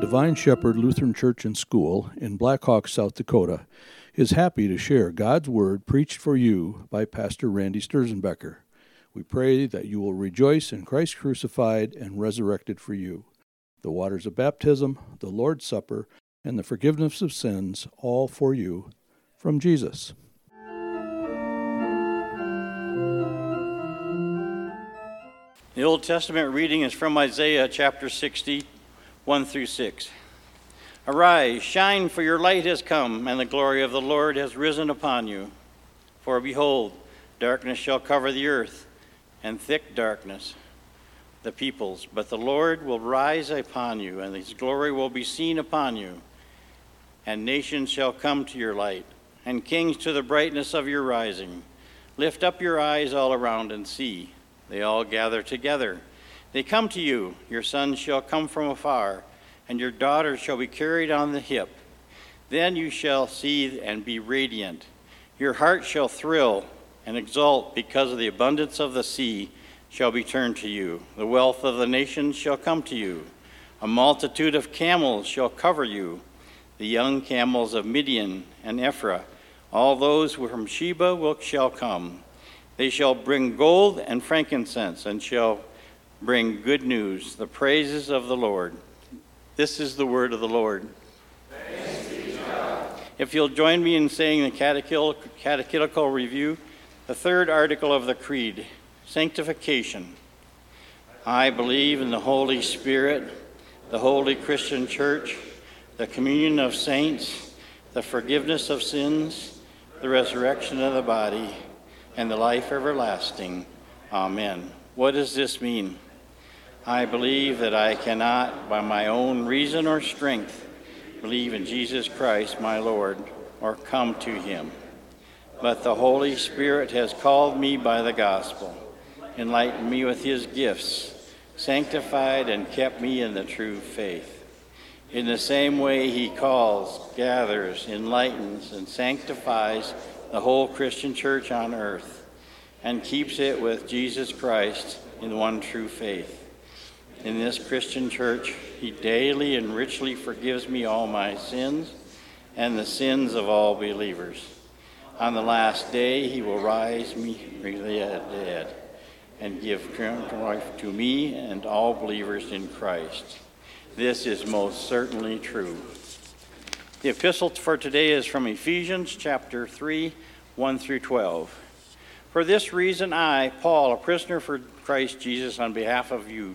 Divine Shepherd Lutheran Church and School in Black Hawk, South Dakota, is happy to share God's Word preached for you by Pastor Randy Sturzenbecker. We pray that you will rejoice in Christ crucified and resurrected for you. The waters of baptism, the Lord's Supper, and the forgiveness of sins, all for you from Jesus. The Old Testament reading is from Isaiah chapter 60, 1 through 6. Arise, shine, for your light has come, and the glory of the Lord has risen upon you. For behold, darkness shall cover the earth, and thick darkness the peoples. But the Lord will rise upon you, and his glory will be seen upon you. And nations shall come to your light, and kings to the brightness of your rising. Lift up your eyes all around and see. They all gather together. They come to you. Your sons shall come from afar, and your daughters shall be carried on the hip. Then you shall see and be radiant. Your heart shall thrill and exult because of the abundance of the sea shall be turned to you. The wealth of the nations shall come to you. A multitude of camels shall cover you. The young camels of Midian and Ephraim, all those from Sheba will, shall come. They shall bring gold and frankincense, and shall bring good news, the praises of the Lord. This is the word of the Lord. If you'll join me in saying the catechetical review, the third article of the Creed, sanctification. I believe in the Holy Spirit, the holy Christian church, the communion of saints, the forgiveness of sins, the resurrection of the body and the life everlasting. Amen. What does this mean? I believe that I cannot, by my own reason or strength, believe in Jesus Christ, my Lord, or come to him. But the Holy Spirit has called me by the gospel, enlightened me with his gifts, sanctified and kept me in the true faith. In the same way, he calls, gathers, enlightens, and sanctifies the whole Christian church on earth and keeps it with Jesus Christ in one true faith. In this Christian church, he daily and richly forgives me all my sins and the sins of all believers. On the last day, he will rise me from the dead and give life to me and all believers in Christ. This is most certainly true. The epistle for today is from Ephesians chapter 3, 1 through 12. For this reason, I, Paul, a prisoner for Christ Jesus, on behalf of you,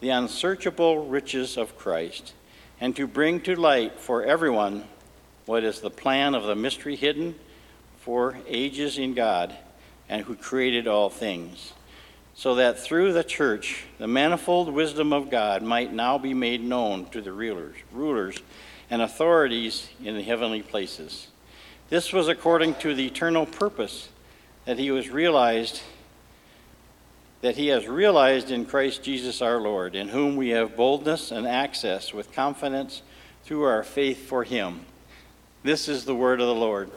the unsearchable riches of Christ, and to bring to light for everyone what is the plan of the mystery hidden for ages in God, and who created all things so that through the church the manifold wisdom of God might now be made known to the rulers, rulers and authorities in the heavenly places. This was according to the eternal purpose that he was realized that he has realized in Christ Jesus our Lord, in whom we have boldness and access with confidence through our faith for him. This is the word of the Lord.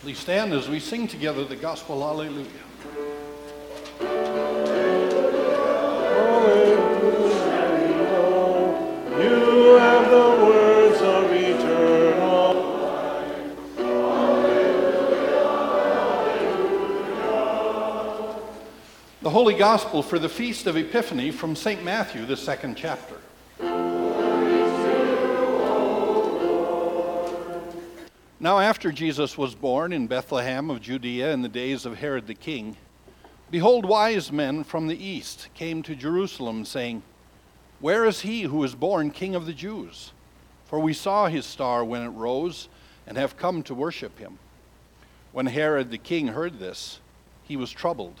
Please stand as we sing together the gospel Alleluia. Holy Gospel for the Feast of Epiphany from St. Matthew, the second chapter. Now, after Jesus was born in Bethlehem of Judea in the days of Herod the king, behold, wise men from the east came to Jerusalem, saying, Where is he who is born king of the Jews? For we saw his star when it rose, and have come to worship him. When Herod the king heard this, he was troubled,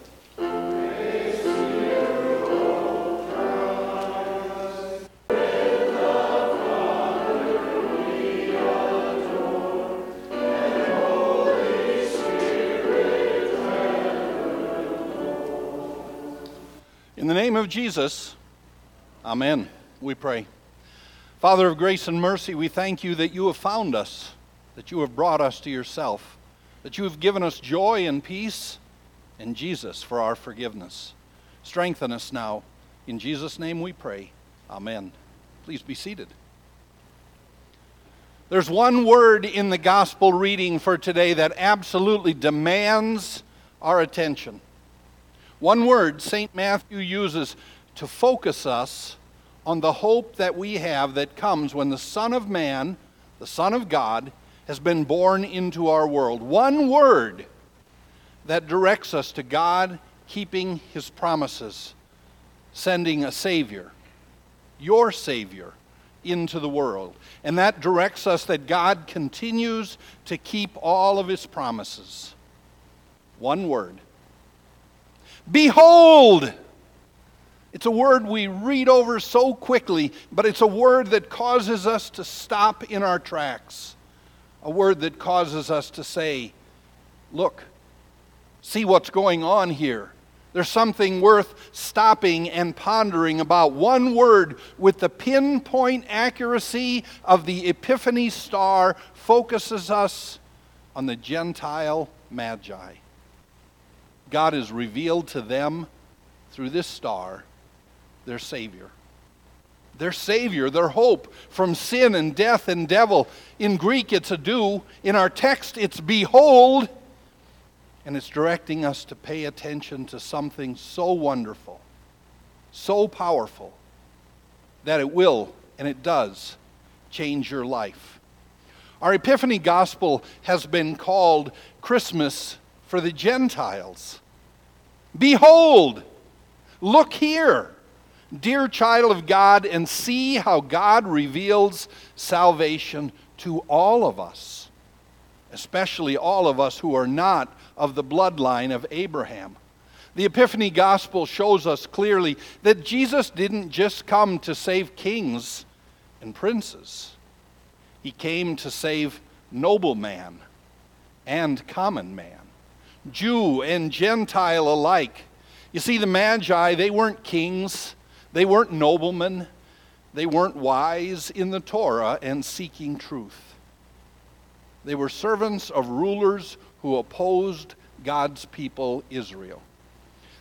Jesus, Amen. We pray. Father of grace and mercy, we thank you that you have found us, that you have brought us to yourself, that you have given us joy and peace in Jesus for our forgiveness. Strengthen us now. In Jesus' name we pray. Amen. Please be seated. There's one word in the gospel reading for today that absolutely demands our attention. One word St. Matthew uses to focus us on the hope that we have that comes when the Son of Man, the Son of God, has been born into our world. One word that directs us to God keeping his promises, sending a Savior, your Savior, into the world. And that directs us that God continues to keep all of his promises. One word Behold! It's a word we read over so quickly, but it's a word that causes us to stop in our tracks. A word that causes us to say, Look, see what's going on here. There's something worth stopping and pondering about. One word with the pinpoint accuracy of the Epiphany star focuses us on the Gentile Magi. God is revealed to them through this star their Savior. Their Savior, their hope from sin and death and devil. In Greek, it's idou. In our text, it's behold. And it's directing us to pay attention to something so wonderful, so powerful, that it will, and it does, change your life. Our Epiphany Gospel has been called Christmas for the Gentiles. Behold, look here. Dear child of God, and see how God reveals salvation to all of us, especially all of us who are not of the bloodline of Abraham. The Epiphany Gospel shows us clearly that Jesus didn't just come to save kings and princes, He came to save nobleman and common man, Jew and Gentile alike. You see, the Magi, they weren't kings they weren't noblemen, they weren't wise in the Torah and seeking truth. They were servants of rulers who opposed God's people, Israel.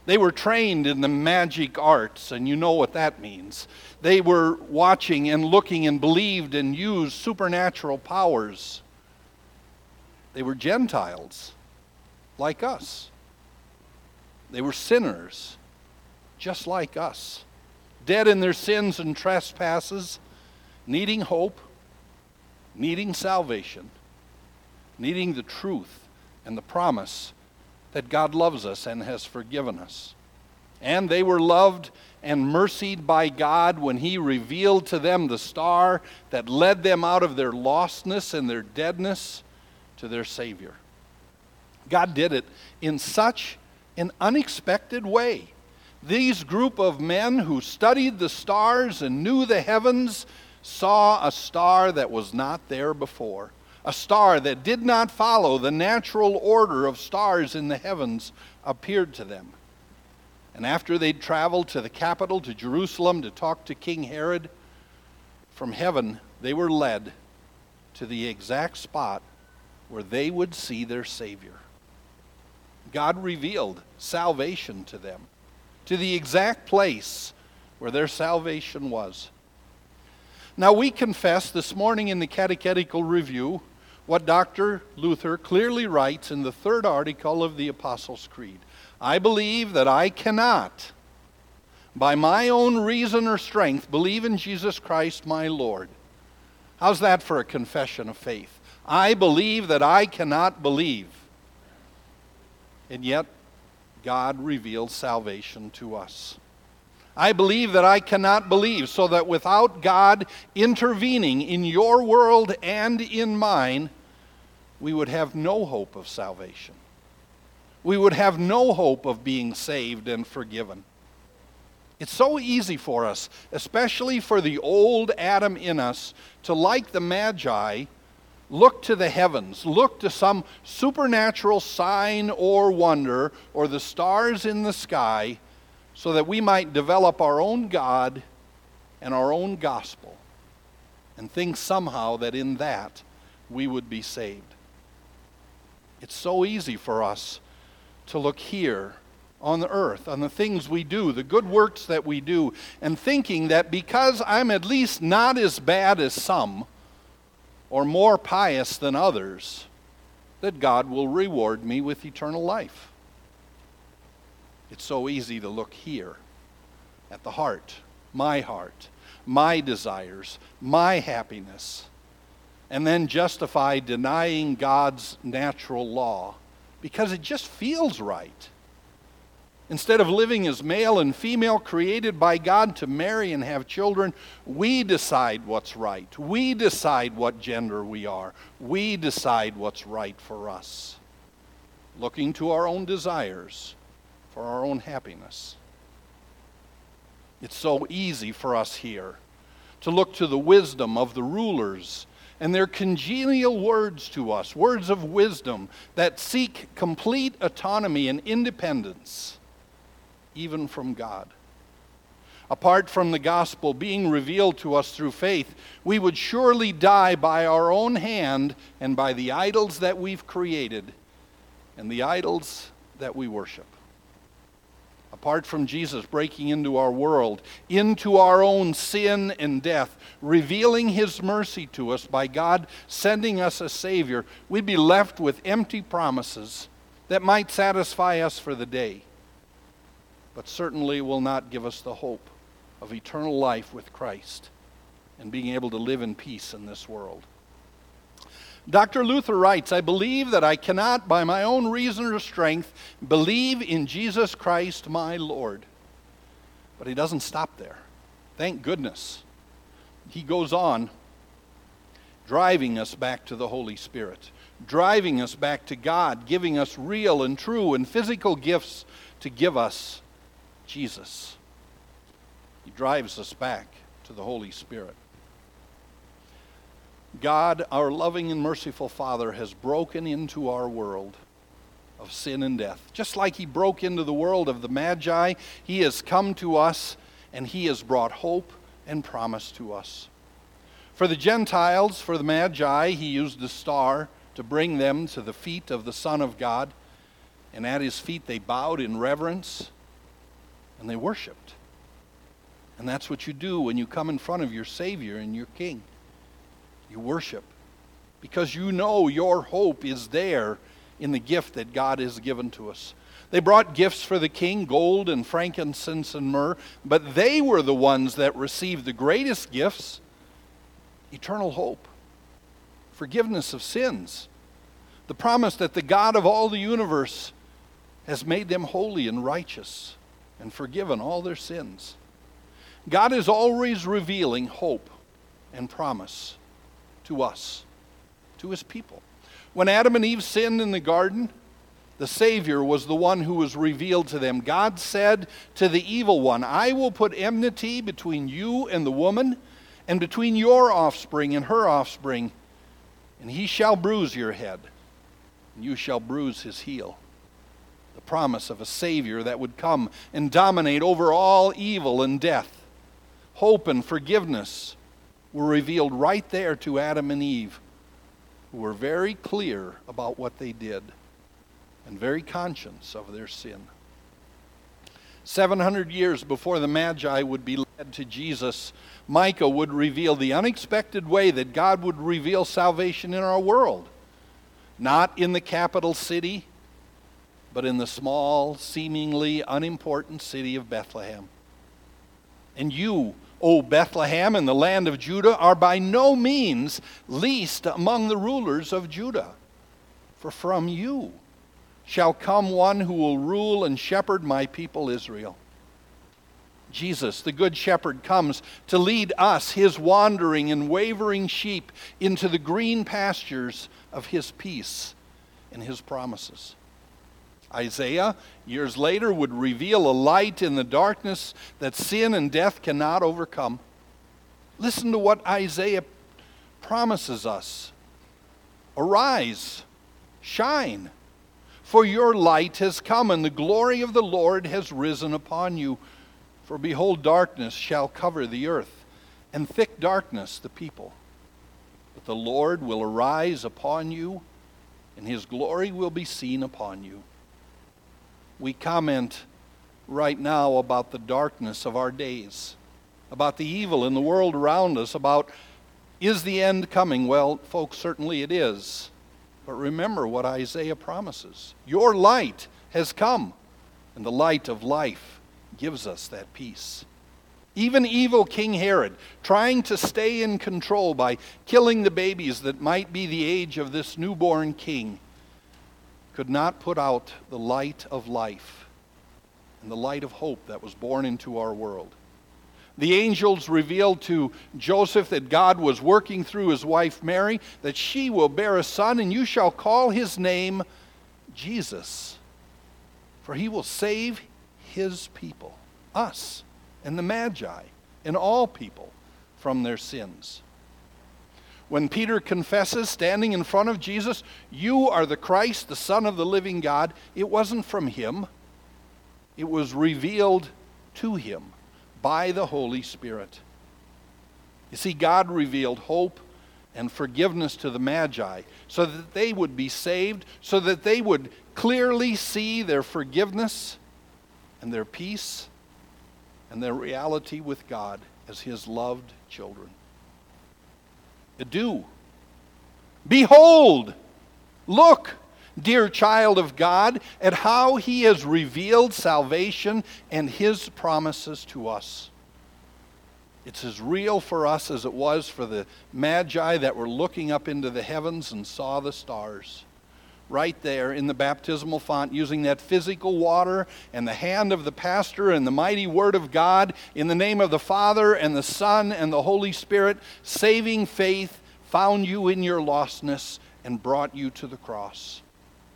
They were trained in the magic arts, and you know what that means. They were watching and looking and believed and used supernatural powers. They were Gentiles, like us. They were sinners, just like us. dead in their sins and trespasses, needing hope, needing salvation, needing the truth and the promise that God loves us and has forgiven us. And they were loved and mercied by God when He revealed to them the star that led them out of their lostness and their deadness to their Savior. God did it in such an unexpected way. These group of men who studied the stars and knew the heavens saw a star that was not there before, a star that did not follow the natural order of stars in the heavens appeared to them. And after they'd traveled to the capital, to Jerusalem, to talk to King Herod, from heaven they were led to the exact spot where they would see their Savior. God revealed salvation to them, to the exact place where their salvation was. Now, we confess this morning in the Catechetical Review what Dr. Luther clearly writes in the third article of the Apostles' Creed. I believe that I cannot, by my own reason or strength, believe in Jesus Christ my Lord. How's that for a confession of faith? I believe that I cannot believe. And yet, God reveals salvation to us. I believe that I cannot believe, so that without God intervening in your world and in mine, we would have no hope of salvation. We would have no hope of being saved and forgiven. It's so easy for us, especially for the old Adam in us, to, like the Magi, look to the heavens, look to some supernatural sign or wonder, or the stars in the sky, so that we might develop our own God and our own gospel, and think somehow that in that we would be saved. It's so easy for us to look here on the earth, on the things we do, the good works that we do, and thinking that because I'm at least not as bad as some, or more pious than others, that God will reward me with eternal life. It's so easy to look here at the heart, my heart, my desires, my happiness, and then justify denying God's natural law because it just feels right. Instead of living as male and female created by God to marry and have children, we decide what's right. We decide what gender we are. We decide what's right for us, looking to our own desires for our own happiness. It's so easy for us here to look to the wisdom of the rulers and their congenial words to us, words of wisdom that seek complete autonomy and independence even from God. Apart from the gospel being revealed to us through faith, we would surely die by our own hand and by the idols that we've created and the idols that we worship. Apart from Jesus breaking into our world, into our own sin and death, revealing his mercy to us by God sending us a Savior, we'd be left with empty promises that might satisfy us for the day but certainly will not give us the hope of eternal life with Christ and being able to live in peace in this world. Dr. Luther writes, I believe that I cannot, by my own reason or strength, believe in Jesus Christ my Lord. But he doesn't stop there. Thank goodness. He goes on, driving us back to the Holy Spirit, driving us back to God, giving us real and true and physical gifts to give us Jesus. He drives us back to the Holy Spirit. God, our loving and merciful Father, has broken into our world of sin and death. Just like He broke into the world of the Magi, He has come to us and He has brought hope and promise to us. For the Gentiles, for the Magi, He used the star to bring them to the feet of the Son of God. And at His feet they bowed in reverence and they worshiped. And that's what you do when you come in front of your Savior and your King. You worship because you know your hope is there in the gift that God has given to us. They brought gifts for the king gold and frankincense and myrrh, but they were the ones that received the greatest gifts eternal hope, forgiveness of sins, the promise that the God of all the universe has made them holy and righteous and forgiven all their sins. God is always revealing hope and promise to us, to his people. When Adam and Eve sinned in the garden, the Savior was the one who was revealed to them. God said to the evil one, I will put enmity between you and the woman, and between your offspring and her offspring, and he shall bruise your head, and you shall bruise his heel. The promise of a Savior that would come and dominate over all evil and death. Hope and forgiveness were revealed right there to Adam and Eve, who were very clear about what they did and very conscious of their sin. 700 years before the Magi would be led to Jesus, Micah would reveal the unexpected way that God would reveal salvation in our world. Not in the capital city, but in the small, seemingly unimportant city of Bethlehem. And you, O Bethlehem, in the land of Judah, are by no means least among the rulers of Judah. For from you shall come one who will rule and shepherd my people Israel. Jesus, the Good Shepherd, comes to lead us, his wandering and wavering sheep, into the green pastures of his peace and his promises. Isaiah, years later, would reveal a light in the darkness that sin and death cannot overcome. Listen to what Isaiah promises us Arise, shine for your light has come, and the glory of the Lord has risen upon you. For behold, darkness shall cover the earth, and thick darkness the people. But the Lord will arise upon you, and his glory will be seen upon you. We comment right now about the darkness of our days, about the evil in the world around us, about is the end coming? Well, folks, certainly it is. But remember what Isaiah promises Your light has come, and the light of life gives us that peace. Even evil King Herod, trying to stay in control by killing the babies that might be the age of this newborn king, could not put out the light of life and the light of hope that was born into our world the angels revealed to Joseph that God was working through his wife Mary, that she will bear a son, and you shall call his name Jesus, for he will save his people, us, and the Magi, and all people from their sins. When Peter confesses, standing in front of Jesus, You are the Christ, the Son of the living God, it wasn't from him, it was revealed to him by the Holy Spirit. You see, God revealed hope and forgiveness to the Magi so that they would be saved, so that they would clearly see their forgiveness and their peace and their reality with God as His loved children. Do. Behold, look, dear child of God, at how He has revealed salvation and His promises to us. It's as real for us as it was for the Magi that were looking up into the heavens and saw the stars. Right there in the baptismal font, using that physical water and the hand of the pastor and the mighty word of God, in the name of the Father and the Son and the Holy Spirit, saving faith found you in your lostness and brought you to the cross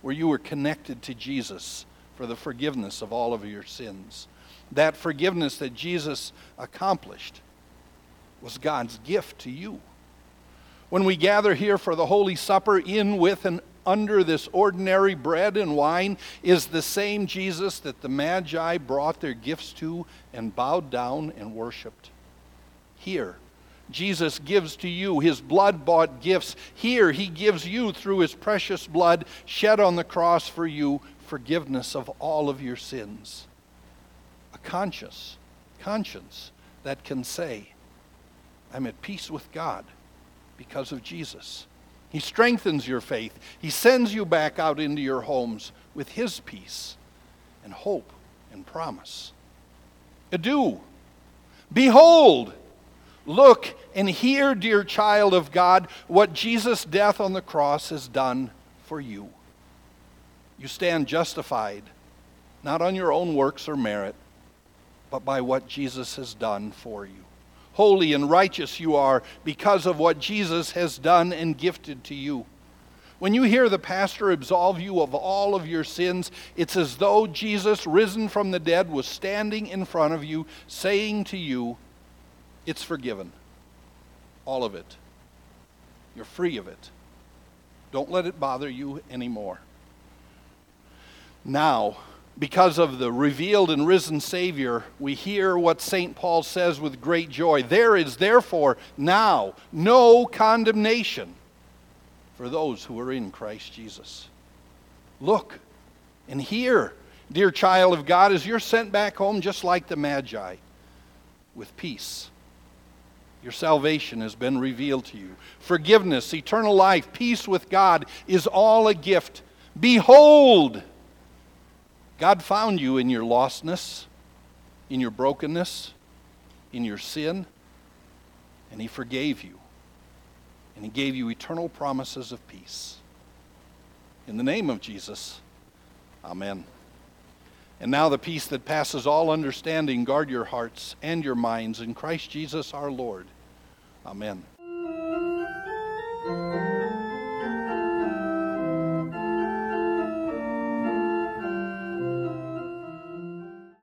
where you were connected to Jesus for the forgiveness of all of your sins. That forgiveness that Jesus accomplished was God's gift to you. When we gather here for the Holy Supper, in, with, and under this ordinary bread and wine is the same Jesus that the Magi brought their gifts to and bowed down and worshiped. Here, Jesus gives to you his blood bought gifts. Here, he gives you, through his precious blood shed on the cross for you, forgiveness of all of your sins. A conscious conscience that can say, I'm at peace with God because of Jesus. He strengthens your faith. He sends you back out into your homes with His peace and hope and promise. Idou. Behold, look and hear, dear child of God, what Jesus' death on the cross has done for you. You stand justified, not on your own works or merit, but by what Jesus has done for you. Holy and righteous you are because of what Jesus has done and gifted to you. When you hear the pastor absolve you of all of your sins, it's as though Jesus, risen from the dead, was standing in front of you, saying to you, It's forgiven. All of it. You're free of it. Don't let it bother you anymore. Now, because of the revealed and risen Savior, we hear what St. Paul says with great joy. There is therefore now no condemnation for those who are in Christ Jesus. Look and hear, dear child of God, as you're sent back home just like the Magi with peace. Your salvation has been revealed to you. Forgiveness, eternal life, peace with God is all a gift. Behold, God found you in your lostness, in your brokenness, in your sin, and He forgave you. And He gave you eternal promises of peace. In the name of Jesus, Amen. And now the peace that passes all understanding guard your hearts and your minds in Christ Jesus our Lord. Amen.